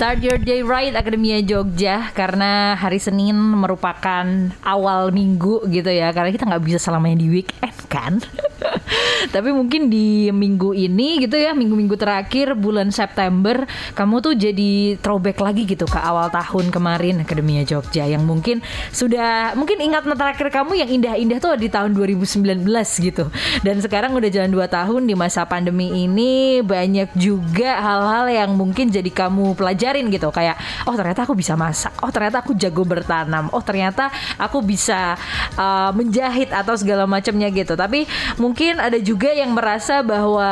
Start your day right Akademia Jogja karena hari Senin merupakan awal minggu gitu ya karena kita nggak bisa selamanya di weekend kan. Tapi mungkin di minggu ini gitu ya minggu-minggu terakhir bulan September kamu tuh jadi throwback lagi gitu ke awal tahun kemarin Akademia Jogja yang mungkin sudah mungkin ingat terakhir kamu yang indah-indah tuh di tahun 2019 gitu. Dan sekarang udah jalan 2 tahun di masa pandemi ini banyak juga hal-hal yang mungkin jadi kamu pelajarin gitu kayak oh ternyata aku bisa masak oh ternyata aku jago bertanam oh ternyata aku bisa uh, menjahit atau segala macamnya gitu tapi mungkin ada juga yang merasa bahwa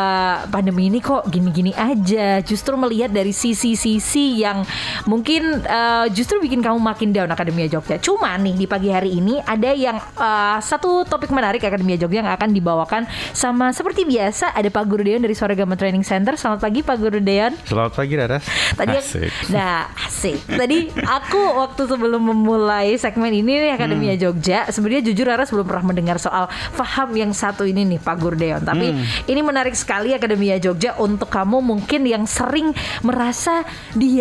pandemi ini kok gini-gini aja justru melihat dari sisi-sisi yang mungkin uh, justru bikin kamu makin down Akademia Jogja cuma nih di pagi hari ini ada yang uh, satu topik menarik Akademia Jogja yang akan dibawakan sama seperti biasa ada Pak Guru Deon dari Suara Gama Training Center selamat pagi Pak Guru Deon Selamat pagi Raras Tadi asik. Nah, asik. Tadi aku waktu sebelum memulai segmen ini nih Akademia hmm. Jogja, sebenarnya jujur Aras belum pernah mendengar soal faham yang satu ini nih Pak Gurdeon. Tapi hmm. ini menarik sekali Akademia Jogja untuk kamu mungkin yang sering merasa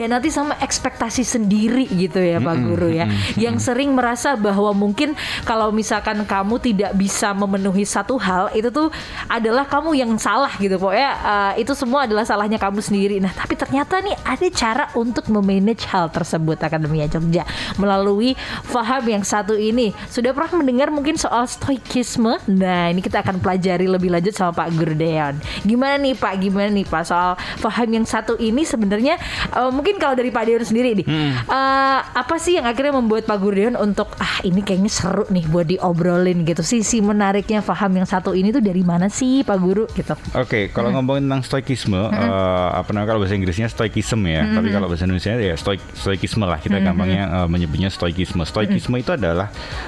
nanti sama ekspektasi sendiri gitu ya Pak hmm, Guru ya. Hmm. Yang sering merasa bahwa mungkin kalau misalkan kamu tidak bisa memenuhi satu hal itu tuh adalah kamu yang salah gitu pokoknya uh, itu semua adalah salahnya kamu sendiri. Nah, tapi ternyata nih ada cara untuk memanage hal tersebut Akademia Jogja melalui faham yang satu ini. Sudah pernah mendengar mungkin soal stoikisme? Nah, ini kita akan pelajari lebih lanjut sama Pak Gurdeon. Gimana nih Pak? Gimana nih Pak soal faham yang satu ini sebenarnya uh, mungkin kalau dari Pak Deon sendiri nih, hmm. uh, apa sih yang akhirnya membuat Pak Gurdeon untuk ah ini kayaknya seru nih buat diobrolin gitu. Sisi menariknya faham yang satu ini tuh dari mana sih Pak Guru gitu? Oke, okay, kalau hmm. ngomongin tentang stoikisme, hmm. uh, apa namanya kalau bahasa Inggrisnya stoikism ya, hmm. tapi kalau bahasa Indonesia ya stoik, stoikisme lah kita mm -hmm. gampangnya uh, menyebutnya stoikisme. Stoikisme mm -hmm. itu adalah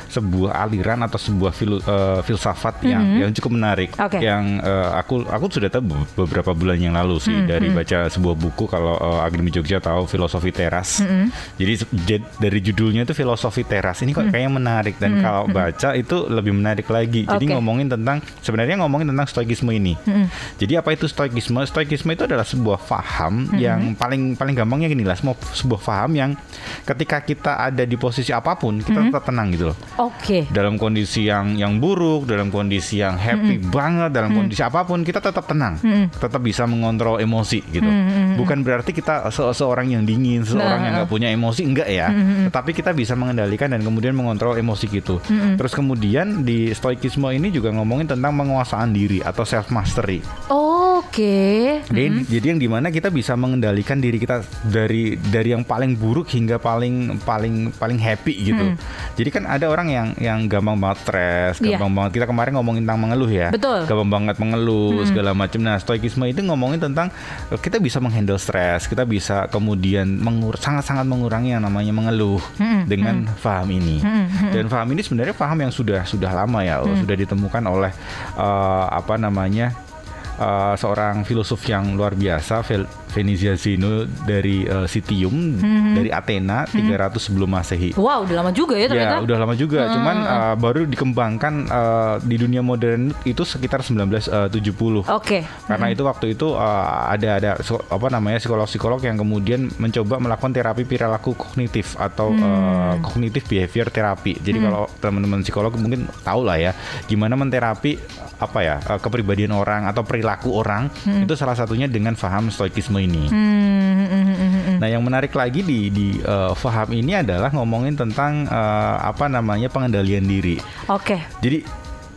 sebuah aliran atau sebuah fil, uh, filsafat mm -hmm. yang yang cukup menarik okay. yang uh, aku aku sudah tahu beberapa bulan yang lalu sih mm -hmm. dari baca sebuah buku kalau uh, Agni Jogja tahu filosofi teras. Mm -hmm. Jadi dari judulnya itu filosofi teras. Ini kok mm -hmm. kayaknya menarik dan mm -hmm. kalau baca itu lebih menarik lagi. Jadi okay. ngomongin tentang sebenarnya ngomongin tentang stoikisme ini. Mm -hmm. Jadi apa itu stoikisme? Stoikisme itu adalah sebuah faham mm -hmm. yang paling paling gampangnya gini lah, semua sebuah paham yang ketika kita ada di posisi apa pun kita mm -hmm. tetap tenang gitu loh. Oke. Okay. Dalam kondisi yang yang buruk, dalam kondisi yang happy mm -hmm. banget, dalam mm -hmm. kondisi apa pun kita tetap tenang, mm -hmm. tetap bisa mengontrol emosi gitu. Mm -hmm. Bukan berarti kita se seorang yang dingin, seorang nah. yang nggak punya emosi enggak ya. Mm -hmm. Tetapi kita bisa mengendalikan dan kemudian mengontrol emosi gitu. Mm -hmm. Terus kemudian di stoikisme ini juga ngomongin tentang penguasaan diri atau self mastery. Oke. Okay. Jadi, -hmm. jadi yang di mana kita bisa mengendalikan diri kita dari dari yang paling buruk hingga paling paling paling happy gitu. Hmm. Jadi kan ada orang yang yang gampang banget stres, iya. gampang yeah. banget. Kita kemarin ngomongin tentang mengeluh ya. Betul. Gampang banget mengeluh hmm. segala macam. Nah, stoikisme itu ngomongin tentang kita bisa menghandle stres, kita bisa kemudian mengur sangat-sangat mengurangi yang namanya mengeluh hmm. dengan hmm. paham ini. Hmm. Hmm. Dan paham ini sebenarnya paham yang sudah sudah lama ya, hmm. sudah ditemukan oleh uh, apa namanya uh, seorang filosof yang luar biasa Venezia Zeno dari uh, Citium hmm. dari Athena hmm. 300 sebelum Masehi. Wow, udah lama juga ya ternyata. Ya, udah lama juga. Hmm. Cuman uh, baru dikembangkan uh, di dunia modern itu sekitar 1970. Oke. Okay. Karena hmm. itu waktu itu uh, ada ada apa namanya psikolog-psikolog yang kemudian mencoba melakukan terapi perilaku kognitif atau hmm. uh, kognitif behavior terapi. Jadi hmm. kalau teman-teman psikolog mungkin tahu lah ya gimana menterapi apa ya uh, kepribadian orang atau perilaku orang hmm. itu salah satunya dengan paham stoikisme ini. Hmm, hmm, hmm, nah, yang menarik lagi di di uh, faham ini adalah ngomongin tentang uh, apa namanya pengendalian diri. Oke. Okay. Jadi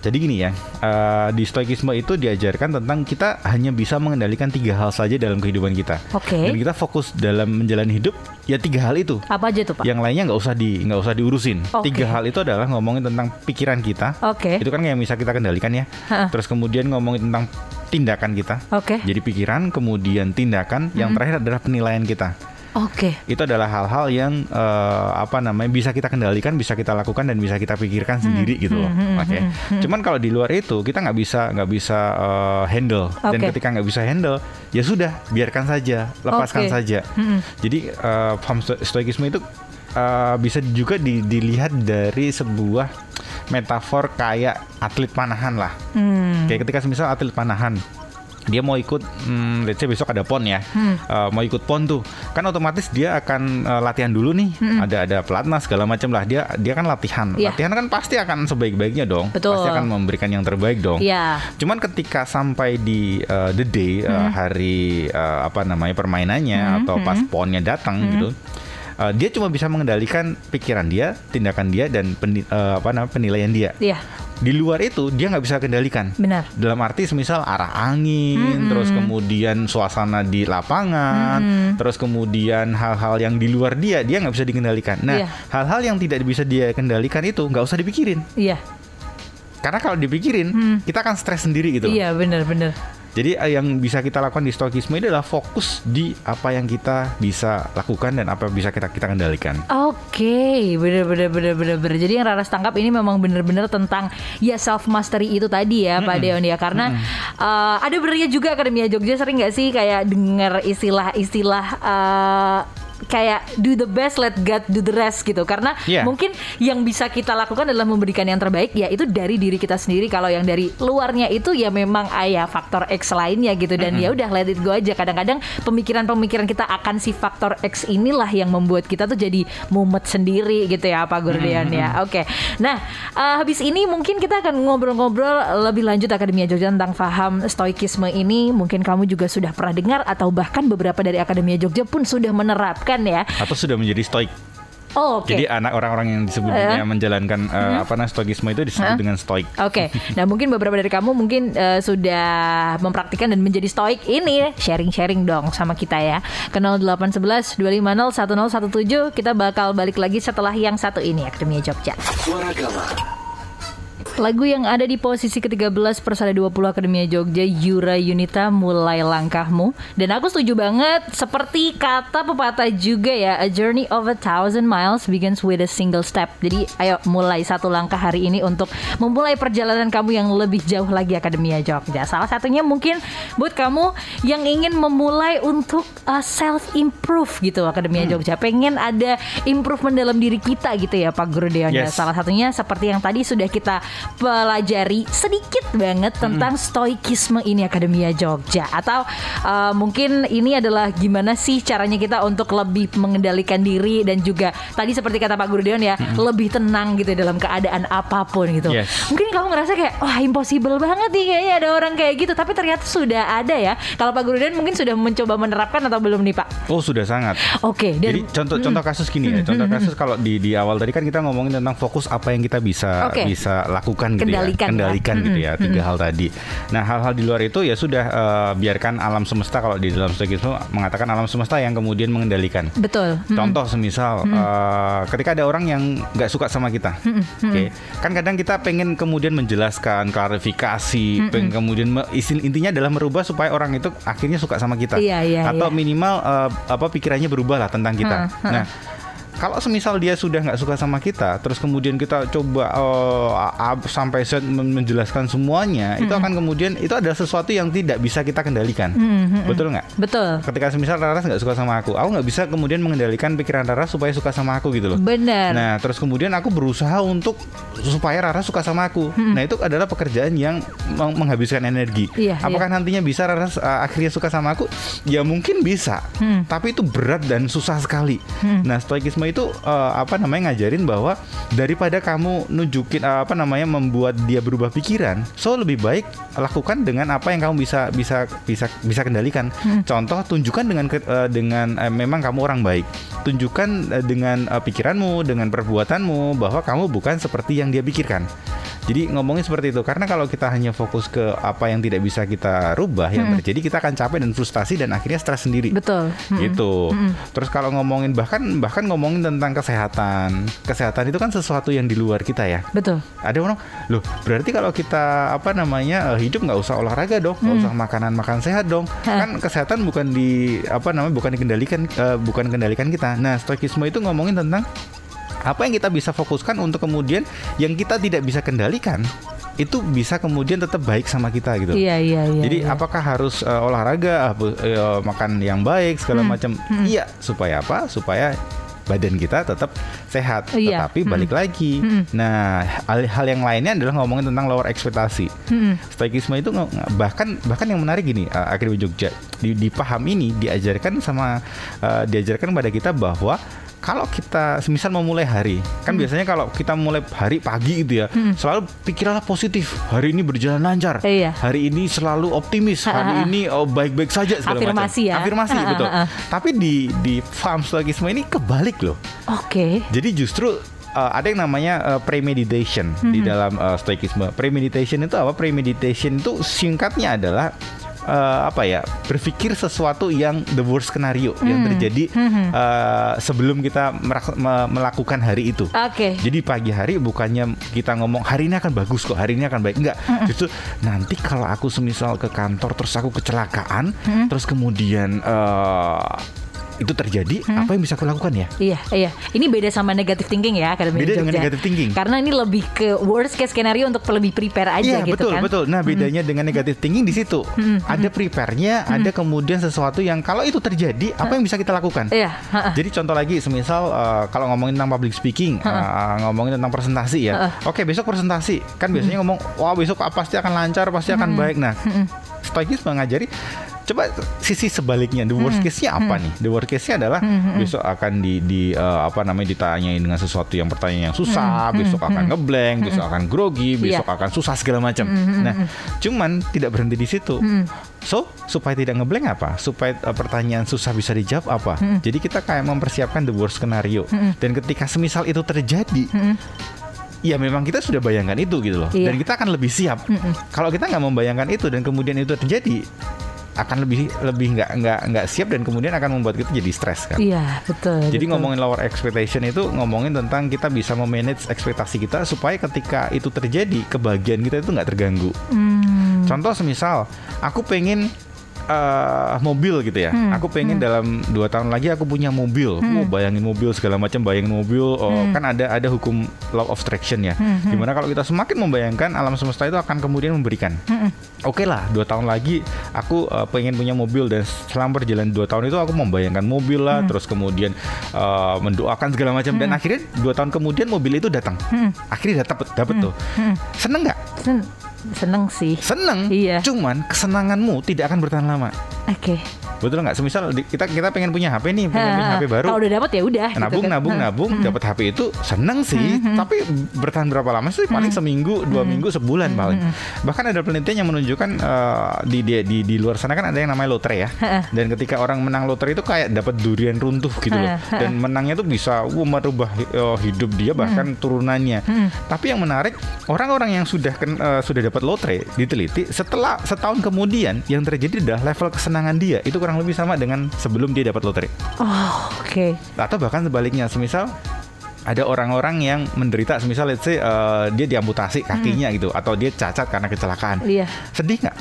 jadi gini ya, uh, di stoikisme itu diajarkan tentang kita hanya bisa mengendalikan tiga hal saja dalam kehidupan kita. Oke. Okay. Dan kita fokus dalam menjalani hidup ya tiga hal itu. Apa aja tuh pak? Yang lainnya nggak usah di nggak usah diurusin. Okay. Tiga hal itu adalah ngomongin tentang pikiran kita. Oke. Okay. Itu kan yang bisa kita kendalikan ya. Ha -ha. Terus kemudian ngomongin tentang tindakan kita. Oke. Okay. Jadi pikiran, kemudian tindakan, hmm. yang terakhir adalah penilaian kita. Oke. Okay. Itu adalah hal-hal yang uh, apa namanya bisa kita kendalikan, bisa kita lakukan dan bisa kita pikirkan hmm. sendiri gitu loh. Hmm. hmm Oke. Okay? Hmm, hmm. Cuman kalau di luar itu kita nggak bisa nggak bisa uh, handle okay. dan ketika nggak bisa handle ya sudah biarkan saja, lepaskan okay. saja. Hmm. Jadi uh, stoikisme itu uh, bisa juga di, dilihat dari sebuah metafor kayak atlet panahan lah. Hmm. Kayak ketika misal atlet panahan dia mau ikut hmm, let's say besok ada pon ya Hmm. Uh, mau ikut pon tuh kan otomatis dia akan uh, latihan dulu nih ada ada pelatnas segala macam lah dia dia kan latihan Hmm. Iya. latihan kan pasti akan sebaik-baiknya dong Betul. pasti akan memberikan yang terbaik dong Iya. Cuman ketika sampai di uh, the day uh, hari uh, apa namanya permainannya atau pas ponnya datang gitu, uh, dia cuma bisa mengendalikan pikiran dia, tindakan dia dan peni- uh, apa namanya penilaian dia. Iya, Di luar itu dia nggak bisa kendalikan. benar. Dalam arti semisal arah angin, terus kemudian suasana di lapangan, terus kemudian hal-hal yang di luar dia dia nggak bisa dikendalikan. Nah, Iya. hal-hal yang tidak bisa dia kendalikan itu nggak usah dipikirin. Iya. Karena kalau dipikirin, kita akan stres sendiri gitu. Iya, benar-benar. Jadi eh, yang bisa kita lakukan di stoikisme ini adalah fokus di apa yang kita bisa lakukan dan apa yang bisa kita kita kendalikan. Oke, bener-bener bener-bener bener. Jadi yang Raras tangkap ini memang bener-bener tentang ya self mastery itu tadi ya Pak Deon ya karena eh, ada benernya juga Akademia Jogja sering nggak sih kayak dengar istilah-istilah eh, kayak do the best let God do the rest gitu. Karena Iya. mungkin yang bisa kita lakukan adalah memberikan yang terbaik ya itu dari diri kita sendiri. Kalau yang dari luarnya itu ya memang ayah faktor X lainnya gitu. Dan ya udah let it go aja. Kadang-kadang pemikiran-pemikiran kita akan si faktor X inilah yang membuat kita tuh jadi mumet sendiri gitu ya Pak Gurdian ya. Oke. Nah eh, habis ini mungkin kita akan ngobrol-ngobrol lebih lanjut Akademia Jogja tentang paham stoikisme ini. Mungkin kamu juga sudah pernah dengar atau bahkan beberapa dari Akademia Jogja pun sudah menerapkan ya Atau sudah menjadi stoik. oh, oke Jadi anak orang-orang yang disebutnya menjalankan eh, apa namanya stoikisme itu disebut dengan stoik. Oke, nah mungkin beberapa dari kamu mungkin eh, sudah mempraktikkan dan menjadi stoik ini sharing-sharing dong sama kita ya. Ke 0811 250 1017 kita bakal balik lagi setelah yang satu ini Akademia Jogja. Suara Gama. Lagu yang ada di posisi ke-13 Persada 20 Akademia Jogja Yura Yunita Mulai Langkahmu. Dan aku setuju banget Seperti kata pepatah juga ya A journey of a thousand miles begins with a single step. Jadi ayo mulai satu langkah hari ini Untuk memulai perjalanan kamu yang lebih jauh lagi Akademia Jogja. Salah satunya mungkin buat kamu yang ingin memulai untuk uh, self-improve gitu Akademia Jogja. Pengen ada improvement dalam diri kita gitu ya Pak Guru Deon ya. Yes. Salah satunya seperti yang tadi sudah kita pelajari sedikit banget tentang stoikisme ini Akademia Jogja atau uh, mungkin ini adalah gimana sih caranya kita untuk lebih mengendalikan diri dan juga tadi seperti kata Pak Gurdion ya lebih tenang gitu dalam keadaan apa pun gitu. Yes. Mungkin kamu ngerasa kayak wah impossible banget nih kayaknya ada orang kayak gitu tapi ternyata sudah ada ya. Kalau Pak Gurdion mungkin sudah mencoba menerapkan atau belum nih Pak? Oh sudah sangat. Oke, dan Jadi contoh contoh kasus gini ya. Contoh kasus kalau di di awal tadi kan kita ngomongin tentang fokus apa yang kita bisa Oke. bisa lakukan gitu Kendalikan ya. ya. Kendalikan gitu ya. Tiga hal tadi. Nah hal-hal di luar itu ya sudah eh, biarkan alam semesta kalau di dalam stoikisme mengatakan alam semesta yang kemudian mengendalikan. betul. Contoh semisal eh, ketika ada orang yang nggak suka sama kita, oke, kan kadang kita pengen kemudian menjelaskan, klarifikasi, pengen kemudian isin- intinya adalah merubah supaya orang itu akhirnya suka sama kita, Iya, iya, atau iya. minimal eh, apa pikirannya berubah lah tentang kita. Nah. Kalau semisal dia sudah nggak suka sama kita, terus kemudian kita coba eh, a- sampai set men- menjelaskan semuanya, itu akan kemudian itu adalah sesuatu yang tidak bisa kita kendalikan, betul nggak? Betul. ketika semisal Raras nggak suka sama aku, aku nggak bisa kemudian mengendalikan pikiran Raras supaya suka sama aku gitu loh. Benar. Nah, terus kemudian aku berusaha untuk supaya Raras suka sama aku. Nah, itu adalah pekerjaan yang meng- menghabiskan energi. Iya, Apakah nantinya bisa Raras uh, akhirnya suka sama aku? Ya mungkin bisa, Hmm. tapi itu berat dan susah sekali. Nah, stoikisme itu uh, apa namanya ngajarin bahwa daripada kamu nunjukin uh, apa namanya membuat dia berubah pikiran, so lebih baik lakukan dengan apa yang kamu bisa bisa bisa bisa kendalikan. Hmm. Contoh tunjukkan dengan uh, dengan uh, memang kamu orang baik. Tunjukkan uh, dengan uh, pikiranmu, dengan perbuatanmu bahwa kamu bukan seperti yang dia pikirkan. Jadi ngomongin seperti itu karena kalau kita hanya fokus ke apa yang tidak bisa kita rubah yang terjadi kita akan capek dan frustasi dan akhirnya stres sendiri Betul. Gitu. Terus kalau ngomongin bahkan bahkan ngomongin tentang kesehatan, kesehatan itu kan sesuatu yang di luar kita ya. Betul. Ada orang, loh berarti kalau kita apa namanya eh, hidup nggak usah olahraga dong, nggak usah makanan makan sehat dong. Hah. Kan kesehatan bukan di apa namanya bukan dikendalikan eh, bukan kendalikan kita. Nah stoikisme itu ngomongin tentang apa yang kita bisa fokuskan untuk kemudian yang kita tidak bisa kendalikan itu bisa kemudian tetap baik sama kita gitu. Iya iya iya. Jadi iya. apakah harus uh, olahraga, eh, makan yang baik segala Hmm, macam? Iya, supaya apa? Supaya badan kita tetap sehat. Iya. Tetapi balik lagi. Nah, hal, hal yang lainnya adalah ngomongin tentang lower ekspektasi. Stoikisme itu bahkan bahkan yang menarik gini, uh, akhirnya Jogja di, di paham ini diajarkan sama uh, diajarkan pada kita bahwa kalau kita semisal mau mulai hari, kan biasanya kalau kita mulai hari pagi gitu ya, selalu pikiranlah positif. Hari ini berjalan lancar. Iya. Hari ini selalu optimis. Hari ini oh, baik-baik saja segala macam. Afirmasi ya. Afirmasi Ah, ah, betul. ah, ah. Tapi di di paham stoikisme ini kebalik loh. Oke. Jadi justru uh, ada yang namanya uh, premeditation di dalam uh, stoikisme. Premeditation itu apa? Premeditation itu singkatnya adalah uh, apa ya? Berpikir sesuatu yang the worst scenario yang terjadi uh, sebelum kita melakukan hari itu. Oke. Jadi pagi hari bukannya kita ngomong hari ini akan bagus kok, hari ini akan baik. Enggak, justru nanti kalau aku semisal ke kantor terus aku kecelakaan, terus kemudian eh, itu terjadi, apa yang bisa aku lakukan ya? Iya, iya. Ini beda sama negative thinking ya, Akademi Beda dengan negative thinking. Karena ini lebih ke worst case scenario untuk lebih prepare aja Iya gitu betul kan. betul. Nah bedanya dengan negative thinking di situ ada prepare-nya, ada kemudian sesuatu yang kalau itu terjadi apa yang bisa kita lakukan? Iya. Jadi contoh lagi, semisal uh, kalau ngomongin tentang public speaking, uh, ngomongin tentang presentasi ya. Oke besok presentasi, kan biasanya ngomong, wah besok pasti akan lancar, pasti akan baik. Nah, stoikisme mengajari. Coba sisi sebaliknya, the worst case-nya apa nih? The worst case-nya adalah besok akan di, di uh, apa namanya ditanyain dengan sesuatu yang pertanyaan yang susah, besok akan ngeblank, besok akan grogi, besok akan susah segala macam. Nah, cuman tidak berhenti di situ. So, supaya tidak ngeblank apa? Supaya uh, pertanyaan susah bisa dijawab apa? Jadi kita kayak mempersiapkan the worst scenario. Dan ketika semisal itu terjadi, ya memang kita sudah bayangkan itu gitu loh. Iya. Dan kita akan lebih siap. Kalau kita nggak membayangkan itu dan kemudian itu terjadi, akan lebih lebih nggak nggak nggak siap dan kemudian akan membuat kita jadi stres kan. Iya, betul. Jadi betul. ngomongin lower expectation itu ngomongin tentang kita bisa memanage ekspektasi kita supaya ketika itu terjadi kebahagiaan kita itu nggak terganggu. Hmm. Contoh semisal aku pengen eh, mobil gitu ya. Hmm, Aku pengen dalam dua tahun lagi aku punya mobil. Oh, bayangin mobil segala macam, bayangin mobil. Oh, Hmm. kan ada ada hukum law of attraction ya. Di mana kalau kita semakin membayangkan alam semesta itu akan kemudian memberikan. Hmm, Oke lah, dua tahun lagi aku eh, pengen punya mobil dan selama berjalan dua tahun itu aku membayangkan mobil Hmm. lah, terus kemudian eh, mendoakan segala macam dan akhirnya dua tahun kemudian mobil itu datang. Hmm. Akhirnya dapat dapat tuh. Seneng nggak? Sen- seneng sih. Seneng. Iya. Cuman kesenanganmu tidak akan bertahan lama. Oke. Betul nggak? Semisal di- kita kita pengen punya HP nih, pengen punya HP baru. Kalau udah dapat ya udah. gitu nabung, kan. nabung, Ha. nabung, dapat HP itu seneng sih, tapi bertahan berapa lama sih? Paling seminggu, dua minggu, sebulan paling. Bahkan ada penelitian yang menunjukkan eh, di, di di di luar sana kan ada yang namanya lotre ya. Dan ketika orang menang lotre itu kayak dapat durian runtuh gitu loh. Dan menangnya tuh bisa uh, merubah eh, hidup dia bahkan turunannya. Tapi yang menarik orang-orang yang sudah ken- eh, sudah dapat lotre diteliti setelah setahun kemudian yang terjadi adalah level kesenangan dia itu kurang lebih sama dengan sebelum dia dapat lotre. Oh, oke. atau bahkan sebaliknya semisal ada orang-orang yang menderita semisal let's say uh, dia diamputasi kakinya gitu atau dia cacat karena kecelakaan. Iya, sedih nggak?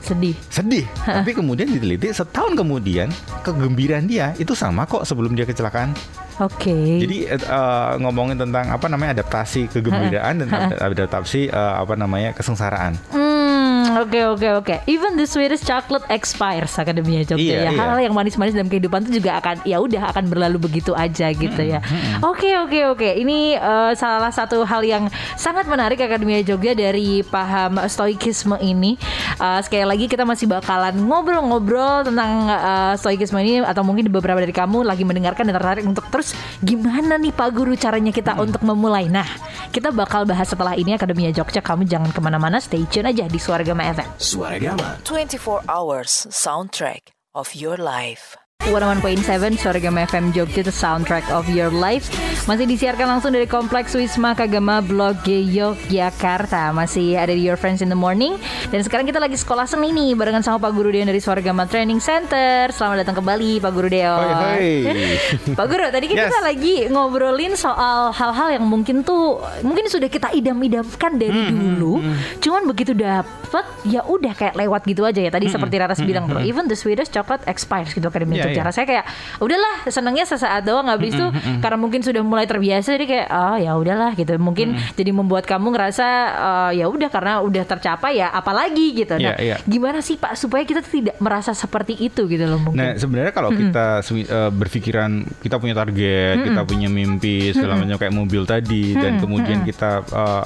Sedih. sedih. Tapi kemudian diteliti setahun kemudian kegembiraan dia itu sama kok sebelum dia kecelakaan. Oke. jadi uh, ngomongin tentang apa namanya adaptasi kegembiraan dan ad- adaptasi uh, apa namanya kesengsaraan. Hmm, oke oke oke. Even the sweetest chocolate expires akademinya Jogja Iya, ya. iya. Hal yang manis-manis dalam kehidupan itu juga akan ya udah akan berlalu begitu aja gitu ya. Oke oke oke. Ini eh, salah satu hal yang sangat menarik akademia Jogja dari paham stoikisme ini. Eh, sekali lagi kita masih bakalan ngobrol-ngobrol tentang eh, stoikisme ini atau mungkin beberapa dari kamu lagi mendengarkan dan tertarik untuk terus gimana nih Pak Guru caranya kita untuk memulai. Nah, kita bakal bahas setelah ini akademia Jogja. Kamu jangan ke mana-mana, stay tune aja di Suara Gama FM. Suara Gama. 24 hours soundtrack of your life. 101.7 Suara Gama FM Jogja The Soundtrack of Your Life. Masih disiarkan langsung dari Kompleks Wisma Kagama Blok G Yogyakarta. Masih ada di Your Friends in the Morning. Dan sekarang kita lagi sekolah seni nih Barengan sama Pak Guru Deon dari Suara Gama Training Center. Selamat datang kembali Pak Guru Deon. Hoi, hoi. Pak Guru tadi Yes. kita lagi ngobrolin soal hal-hal yang mungkin tuh Mungkin sudah kita idam-idamkan dari Hmm, dulu. Cuman begitu dapet ya udah kayak lewat gitu aja ya. Hmm, Tadi seperti Raras bilang bro Even the sweetest chocolate expires gitu akademia Iya, gitu. Iya, Cara iya. saya kayak udahlah senengnya sesaat doang habis itu karena mungkin sudah mulai terbiasa jadi kayak oh ya udahlah gitu. Mungkin jadi membuat kamu ngerasa eh, ya udah karena udah tercapai ya apalagi gitu. Nah, Iya, iya. gimana sih Pak supaya kita tidak merasa seperti itu gitu loh mungkin. Nah sebenarnya kalau kita semi- eh, berpikiran kita punya target, kita punya mimpi segala macam kayak mobil tadi, dan kemudian kita eh,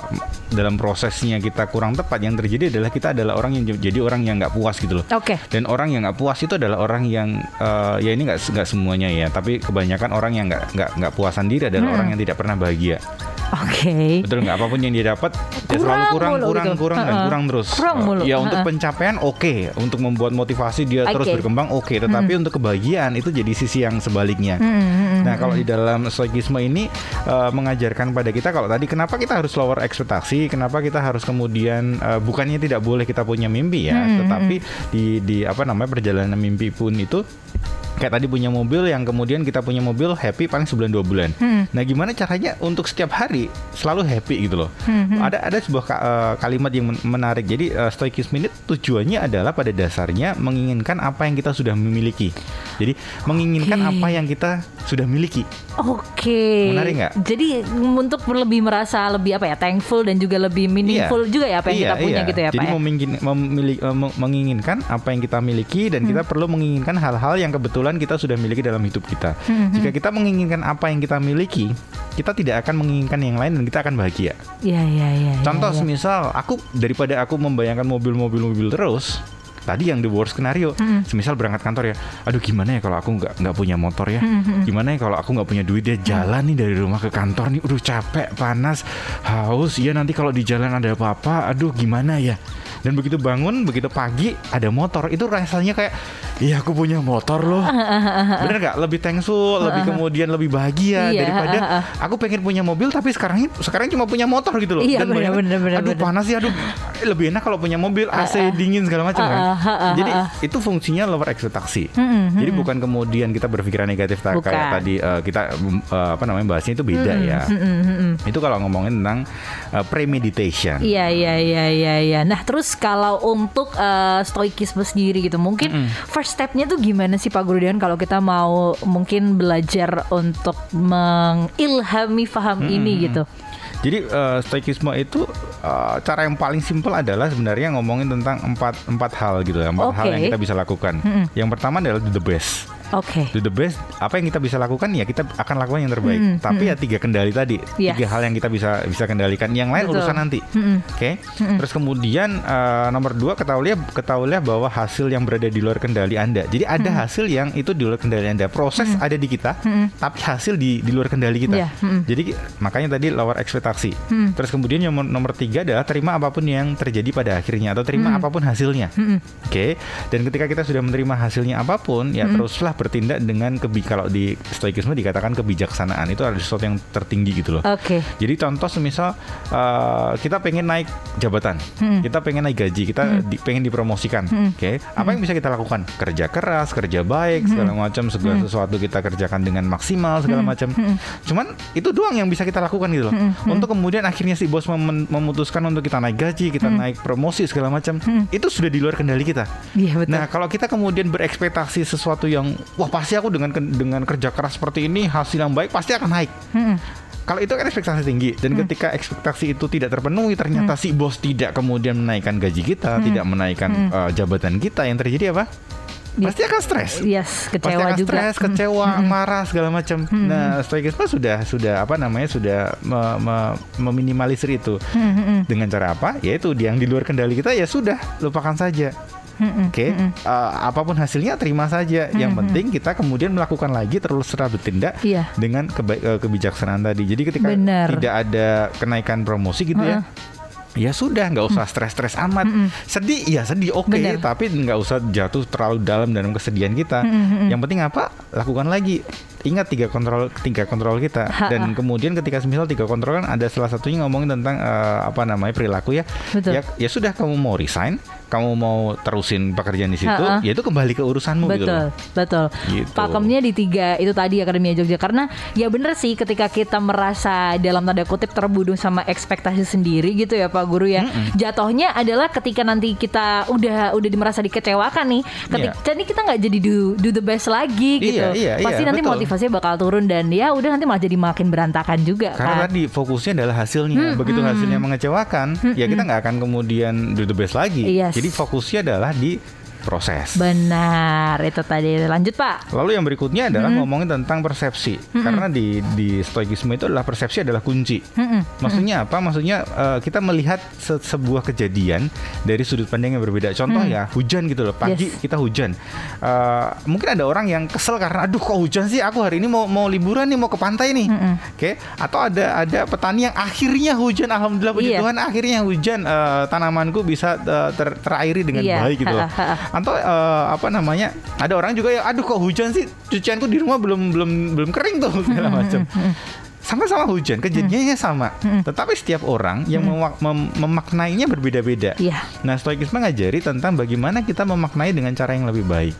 dalam prosesnya kita kurang tepat, yang terjadi adalah kita adalah orang yang jadi orang yang nggak puas gitu loh. Oke. Dan orang yang nggak puas itu adalah orang yang eh, ya ini nggak nggak semuanya ya, tapi kebanyakan orang yang nggak nggak nggak puasan diri adalah orang yang tidak pernah bahagia. Oke. Betul nggak? Apa pun yang dia dapat ya selalu Kurang kurang, mulu kurang, gitu. kurang dan kurang terus. Kurang mulu. Ya untuk Ha-ha. pencapaian oke, untuk membuat motivasi dia terus Oke. berkembang oke, tetapi untuk kebahagiaan itu jadi sisi yang sebaliknya. Nah kalau di dalam stoikisme ini eh, mengajarkan pada kita kalau tadi kenapa kita harus lower ekspektasi, kenapa kita harus kemudian eh, bukannya tidak boleh kita punya mimpi ya, tetapi di di apa namanya perjalanan mimpi pun itu kayak tadi punya mobil yang kemudian kita punya mobil happy paling sebulan dua bulan. Nah gimana caranya untuk setiap hari selalu happy gitu loh. Ada ada sebuah ka- eh, kalimat yang men- menarik. Jadi eh, stoikisme ini tujuannya adalah pada dasarnya menginginkan apa yang kita sudah memiliki. Jadi menginginkan apa yang kita sudah miliki. Oke. Menarik nggak? Jadi untuk lebih merasa lebih apa ya thankful dan juga lebih meaningful juga ya apa yang Iya, kita punya iya. gitu ya Jadi Pak ya. memingin- memili- eh, meng- menginginkan apa yang kita miliki dan Hmm. kita perlu menginginkan hal-hal yang kebetulan kita sudah miliki dalam hidup kita. Hmm, Jika kita menginginkan apa yang kita miliki, kita tidak akan menginginkan yang lain dan kita akan bahagia. Iya iya iya. Contoh iya, iya. semisal aku daripada aku membayangkan mobil-mobil mobil terus Tadi yang the worst skenario, Hmm. semisal berangkat kantor ya, aduh gimana ya kalau aku nggak nggak punya motor ya, Hmm, gimana ya kalau aku nggak punya duit ya? Jalan nih dari rumah ke kantor nih, udah capek, panas, haus, ya nanti kalau di jalan ada apa-apa, aduh gimana ya. Dan begitu bangun, begitu pagi ada motor, itu rasanya kayak, iya aku punya motor loh, bener nggak? Lebih thankful, lebih kemudian lebih bahagia Iya, daripada aku pengen punya mobil tapi sekarang sekarang cuma punya motor gitu loh. Iya, Dan bener, bener, bener, aduh bener. panas ya, aduh lebih enak kalau punya mobil AC dingin segala macam kan. Jadi itu fungsinya lower ekspektasi. Jadi bukan kemudian kita berpikiran negatif tak- Bukan. kayak tadi eh, kita eh, apa namanya bahasnya itu beda ya. Itu kalau ngomongin tentang eh, premeditation. Iya iya iya iya iya. Nah, terus kalau untuk eh, stoikisme sendiri gitu, mungkin first stepnya tuh gimana sih Pak Gurudian kalau kita mau mungkin belajar untuk mengilhami faham ini gitu. Jadi eh, stoikisme itu eh, cara yang paling simpel adalah sebenarnya ngomongin tentang empat empat hal gitu ya, empat hal Oke. yang kita bisa lakukan. Yang pertama adalah do the best. Oke. Do the best. Apa yang kita bisa lakukan ya kita akan lakukan yang terbaik. Tapi ya tiga kendali tadi, Yes. tiga hal yang kita bisa bisa kendalikan. Yang lain Betul. urusan nanti. Oke. Terus kemudian eh, nomor dua ketahuilah ketahuilah bahwa hasil yang berada di luar kendali anda. Jadi ada hasil yang itu di luar kendali anda. Proses ada di kita, tapi hasil di di luar kendali kita. Iya, mm-mm. Jadi makanya tadi lower ekspektasi. Terus kemudian yang nomor tiga adalah terima apa pun yang terjadi pada akhirnya atau terima apa pun hasilnya. Oke. Dan ketika kita sudah menerima hasilnya apa pun, ya teruslah bertindak dengan kebi kalau di stoikisme dikatakan kebijaksanaan itu ada sesuatu yang tertinggi gitu loh. Oke. Jadi contoh semisal uh, kita pengen naik jabatan, kita pengen naik gaji, kita di- pengen dipromosikan, oke? Apa yang bisa kita lakukan? Kerja keras, kerja baik, segala macam, segala sesuatu kita kerjakan dengan maksimal, segala macam. Cuman itu doang yang bisa kita lakukan gitu loh. Untuk kemudian akhirnya si bos mem- memutuskan untuk kita naik gaji, kita naik promosi segala macam, itu sudah di luar kendali kita. Iya betul. Nah, kalau kita kemudian berekspektasi sesuatu yang wah pasti aku dengan dengan kerja keras seperti ini hasil yang baik pasti akan naik. Kalau itu kan ekspektasi tinggi dan ketika ekspektasi itu tidak terpenuhi ternyata si bos tidak kemudian menaikkan gaji kita, tidak menaikkan uh, jabatan kita, yang terjadi apa? Pasti akan stres. Yes, Pasti kecewa akan juga. stres, kecewa, marah segala macam. Nah, stoikisme sudah sudah apa namanya sudah me- me- meminimalisir itu. Dengan cara apa? Yaitu yang di luar kendali kita ya sudah lupakan saja. Oke, Uh, apa pun hasilnya terima saja. Yang penting kita kemudian melakukan lagi terus serah bertindak Iya. dengan keba- uh, kebijaksanaan tadi. Jadi ketika Benar. tidak ada kenaikan promosi gitu ya. Ya sudah, nggak usah stres-stres amat. Sedih, ya sedih, oke. Benar. Tapi nggak usah jatuh terlalu dalam dalam kesedihan kita. Yang penting apa? Lakukan lagi. Ingat tiga kontrol tiga kontrol kita dan kemudian ketika misal tiga kontrol kan ada salah satunya ngomongin tentang uh, apa namanya perilaku ya. Betul. Ya ya sudah kamu mau resign, kamu mau terusin pekerjaan di situ, Ha-ha. ya itu kembali ke urusanmu gitu Betul, loh. betul. Gitu. Pakemnya di tiga itu tadi Akademia Jogja karena ya bener sih ketika kita merasa dalam tanda kutip terbunuh sama ekspektasi sendiri gitu ya Pak Guru ya. Jatuhnya adalah ketika nanti kita udah udah merasa dikecewakan nih, ketika Iya. jadi kita nggak jadi do do the best lagi gitu. Iya, iya, Pasti iya, nanti betul. Motivasinya bakal turun dan ya udah nanti malah jadi makin berantakan juga Karena kan. tadi fokusnya adalah hasilnya. Begitu hasilnya mengecewakan, ya kita nggak akan kemudian do the best lagi. Yes. Jadi fokusnya adalah di proses. Benar, itu tadi. Lanjut Pak. Lalu yang berikutnya adalah ngomongin tentang persepsi. Karena di di stoikisme itu adalah persepsi adalah kunci. Maksudnya apa? Maksudnya eh, kita melihat se- sebuah kejadian dari sudut pandang yang berbeda. Contoh ya, hujan gitu loh. Pagi Yes. kita hujan. Eh, mungkin ada orang yang kesel karena aduh kok hujan sih? Aku hari ini mau mau liburan nih, mau ke pantai nih. Oke. Atau ada ada petani yang akhirnya hujan alhamdulillah puji Iya. Tuhan akhirnya hujan eh, tanamanku bisa eh, ter- terairi dengan Iya. baik gitu loh. Atau eh, apa namanya? Ada orang juga yang aduh kok hujan sih cucianku di rumah belum belum belum kering tuh segala macam. Sama-sama hujan, kejadiannya sama. Tetapi setiap orang yang memak- mem- memaknainya berbeda-beda. Iya. Nah, stoikisme ngajari tentang bagaimana kita memaknai dengan cara yang lebih baik.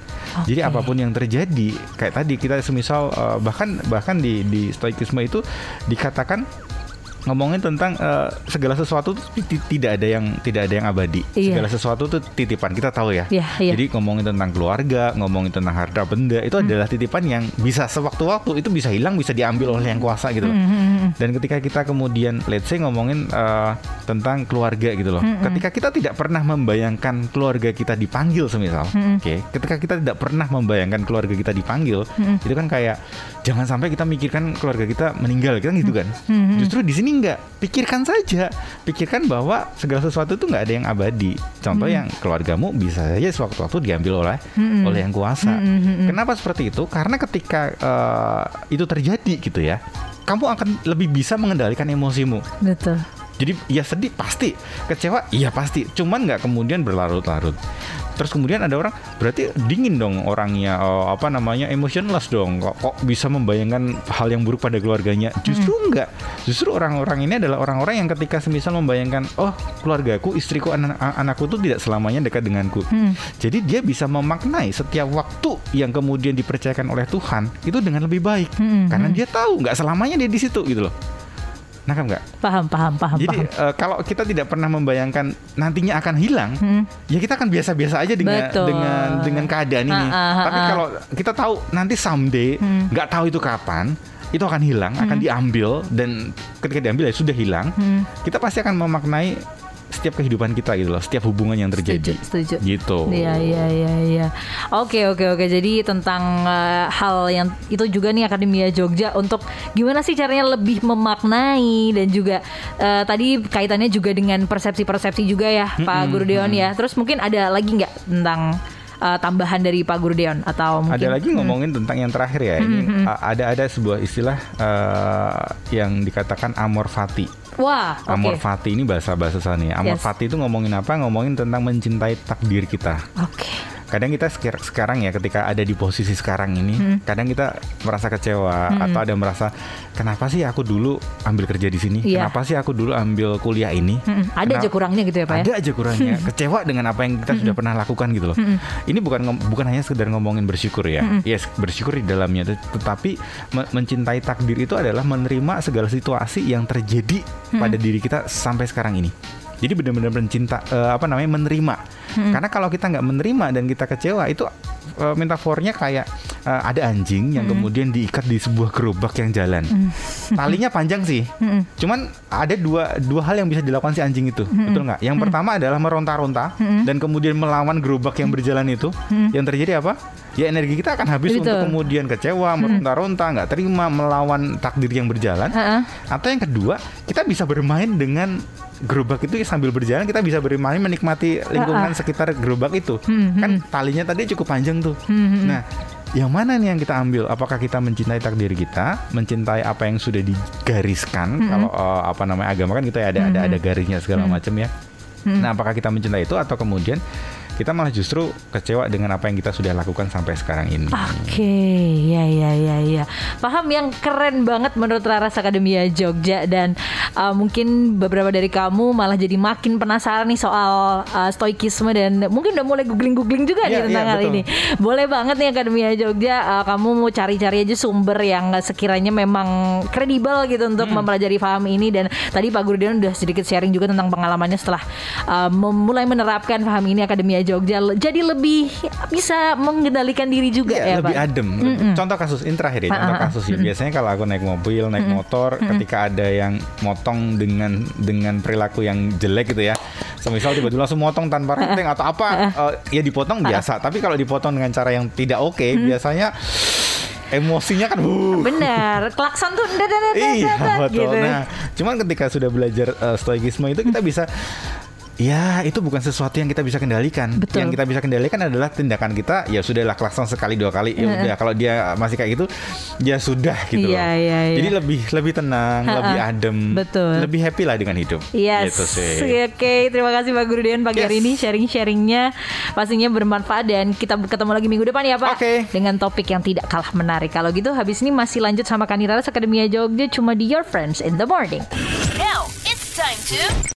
Jadi Oke. apa pun yang terjadi, kayak tadi kita semisal eh, bahkan bahkan di di stoikisme itu dikatakan ngomongin tentang eh, segala sesuatu tuh tidak ada yang tidak ada yang abadi. Iya. Segala sesuatu tuh titipan. Kita tahu ya. Iya, iya. Jadi ngomongin tentang keluarga, ngomongin tentang harta benda itu adalah titipan yang bisa sewaktu-waktu itu bisa hilang, bisa diambil oleh yang kuasa gitu loh. Dan ketika kita kemudian let's say ngomongin eh, tentang keluarga gitu loh. Ketika kita tidak pernah membayangkan keluarga kita dipanggil semisal, oke. Ketika kita tidak pernah membayangkan keluarga kita dipanggil, itu kan kayak jangan sampai kita mikirkan keluarga kita meninggal kan gitu kan. Justru di sini enggak. Pikirkan saja. Pikirkan bahwa segala sesuatu itu nggak ada yang abadi. Contoh yang keluargamu bisa saja sewaktu-waktu diambil oleh oleh yang kuasa. Kenapa seperti itu? Karena ketika eh, itu terjadi gitu ya, kamu akan lebih bisa mengendalikan emosimu. Betul. Jadi ya sedih pasti, kecewa iya pasti. Cuman nggak kemudian berlarut-larut. Terus kemudian ada orang berarti dingin dong orangnya oh, apa namanya emotionless dong. Kok, kok bisa membayangkan hal yang buruk pada keluarganya? Justru enggak. Justru orang-orang ini adalah orang-orang yang ketika semisal membayangkan oh keluargaku, istriku, anak anakku tuh tidak selamanya dekat denganku. Jadi dia bisa memaknai setiap waktu yang kemudian dipercayakan oleh Tuhan itu dengan lebih baik. Karena dia tahu nggak selamanya dia di situ gitu loh. Nangkap nggak? Paham, paham, paham, Jadi paham. eh, kalau kita tidak pernah membayangkan nantinya akan hilang, ya kita akan biasa-biasa aja dengan Hmm. Betul. dengan dengan keadaan ini. Ha, ha, ha, Tapi ha. kalau kita tahu nanti someday Hmm. nggak tahu itu kapan, itu akan hilang, akan diambil dan ketika diambil ya sudah hilang. Hmm. Kita pasti akan memaknai setiap kehidupan kita gitu loh, setiap hubungan yang terjadi. Setuju, setuju. Gitu. Iya iya iya iya. Oke oke oke. Jadi tentang eh, hal yang itu juga nih Akademia Jogja untuk gimana sih caranya lebih memaknai dan juga eh, tadi kaitannya juga dengan persepsi-persepsi juga ya Pak Guru Deon ya. Terus mungkin ada lagi nggak tentang eh, tambahan dari Pak Guru Deon atau mungkin Ada lagi ngomongin tentang yang terakhir ya. Ini a- ada ada sebuah istilah eh, yang dikatakan amor fati. Wah. Amor fati ini bahasa bahasa sana ya. Amor Yes. fati itu ngomongin apa? Ngomongin tentang mencintai takdir kita. Oke. Kadang kita sekarang ya ketika ada di posisi sekarang ini, Hmm. kadang kita merasa kecewa atau ada merasa kenapa sih aku dulu ambil kerja di sini? Iya. Kenapa sih aku dulu ambil kuliah ini? Mm-mm. Ada aja Kenapa- kurangnya gitu ya Pak ya. Ada aja kurangnya. Kecewa dengan apa yang kita sudah pernah lakukan gitu loh. Ini bukan bukan hanya sekedar ngomongin bersyukur ya. Yes, bersyukur di dalamnya tet- tetapi me- mencintai takdir itu adalah menerima segala situasi yang terjadi pada diri kita sampai sekarang ini. Jadi benar-benar mencinta eh, apa namanya menerima. Karena kalau kita nggak menerima dan kita kecewa itu eh, metafornya kayak eh, ada anjing yang kemudian diikat di sebuah gerobak yang jalan. Talinya panjang sih. Cuman ada dua dua hal yang bisa dilakukan si anjing itu, betul nggak? Yang pertama adalah meronta-ronta dan kemudian melawan gerobak yang berjalan itu. Yang terjadi apa? Ya energi kita akan habis Betul. untuk kemudian kecewa, meronta-ronta, nggak terima, melawan takdir yang berjalan. Heeh. Atau yang kedua, kita bisa bermain dengan gerobak itu sambil berjalan kita bisa bermain menikmati lingkungan sekitar gerobak itu. Kan talinya tadi cukup panjang tuh. Nah, yang mana nih yang kita ambil? Apakah kita mencintai takdir kita, mencintai apa yang sudah digariskan? Kalau eh, apa namanya agama kan kita ada ada ada garisnya segala macam ya. Nah, apakah kita mencintai itu atau kemudian kita malah justru kecewa dengan apa yang kita sudah lakukan sampai sekarang ini. Oke, ya ya ya ya. Paham yang keren banget menurut Laras Akademia Jogja dan uh, mungkin beberapa dari kamu malah jadi makin penasaran nih soal uh, stoikisme dan mungkin udah mulai googling-googling juga Iya, nih tentang iya, hal betul. ini. Boleh banget nih Akademia Jogja uh, kamu mau cari-cari aja sumber yang sekiranya memang kredibel gitu untuk Hmm. mempelajari paham ini dan tadi Pak Gurdian udah sedikit sharing juga tentang pengalamannya setelah uh, memulai menerapkan paham ini Akademia Jogja jadi lebih bisa mengendalikan diri juga Iya, ya lebih Pak. adem. Contoh kasus ini terakhir ya, contoh Ah, ah, ah. kasus ya. Biasanya kalau aku naik mobil, naik motor, ketika ada yang motong dengan dengan perilaku yang jelek gitu ya. Semisal tiba-tiba langsung motong tanpa renteng atau apa, eh, ya dipotong biasa. Tapi kalau dipotong dengan cara yang tidak oke, biasanya emosinya kan huh. Benar, klakson tuh Iya betul. gitu. Nah, cuman ketika sudah belajar eh, stoikisme itu kita bisa Ya itu bukan sesuatu yang kita bisa kendalikan. Betul. Yang kita bisa kendalikan adalah tindakan kita. Ya sudahlah klakson sekali dua kali. Ya udah kalau dia masih kayak gitu, ya sudah gitu Iya, loh. iya, iya. Jadi lebih lebih tenang, Ha-ha. lebih adem, Betul. lebih happy lah dengan hidup. Yes, Gitu sih. oke. Terima kasih Pak Gurudian pagi hari Yes. ini sharing-sharingnya pastinya bermanfaat dan kita ketemu lagi minggu depan ya Pak. Oke. Dengan topik yang tidak kalah menarik. Kalau gitu habis ini masih lanjut sama Kaniraras Akademia Jogja cuma di Your Friends in the Morning. Now it's time to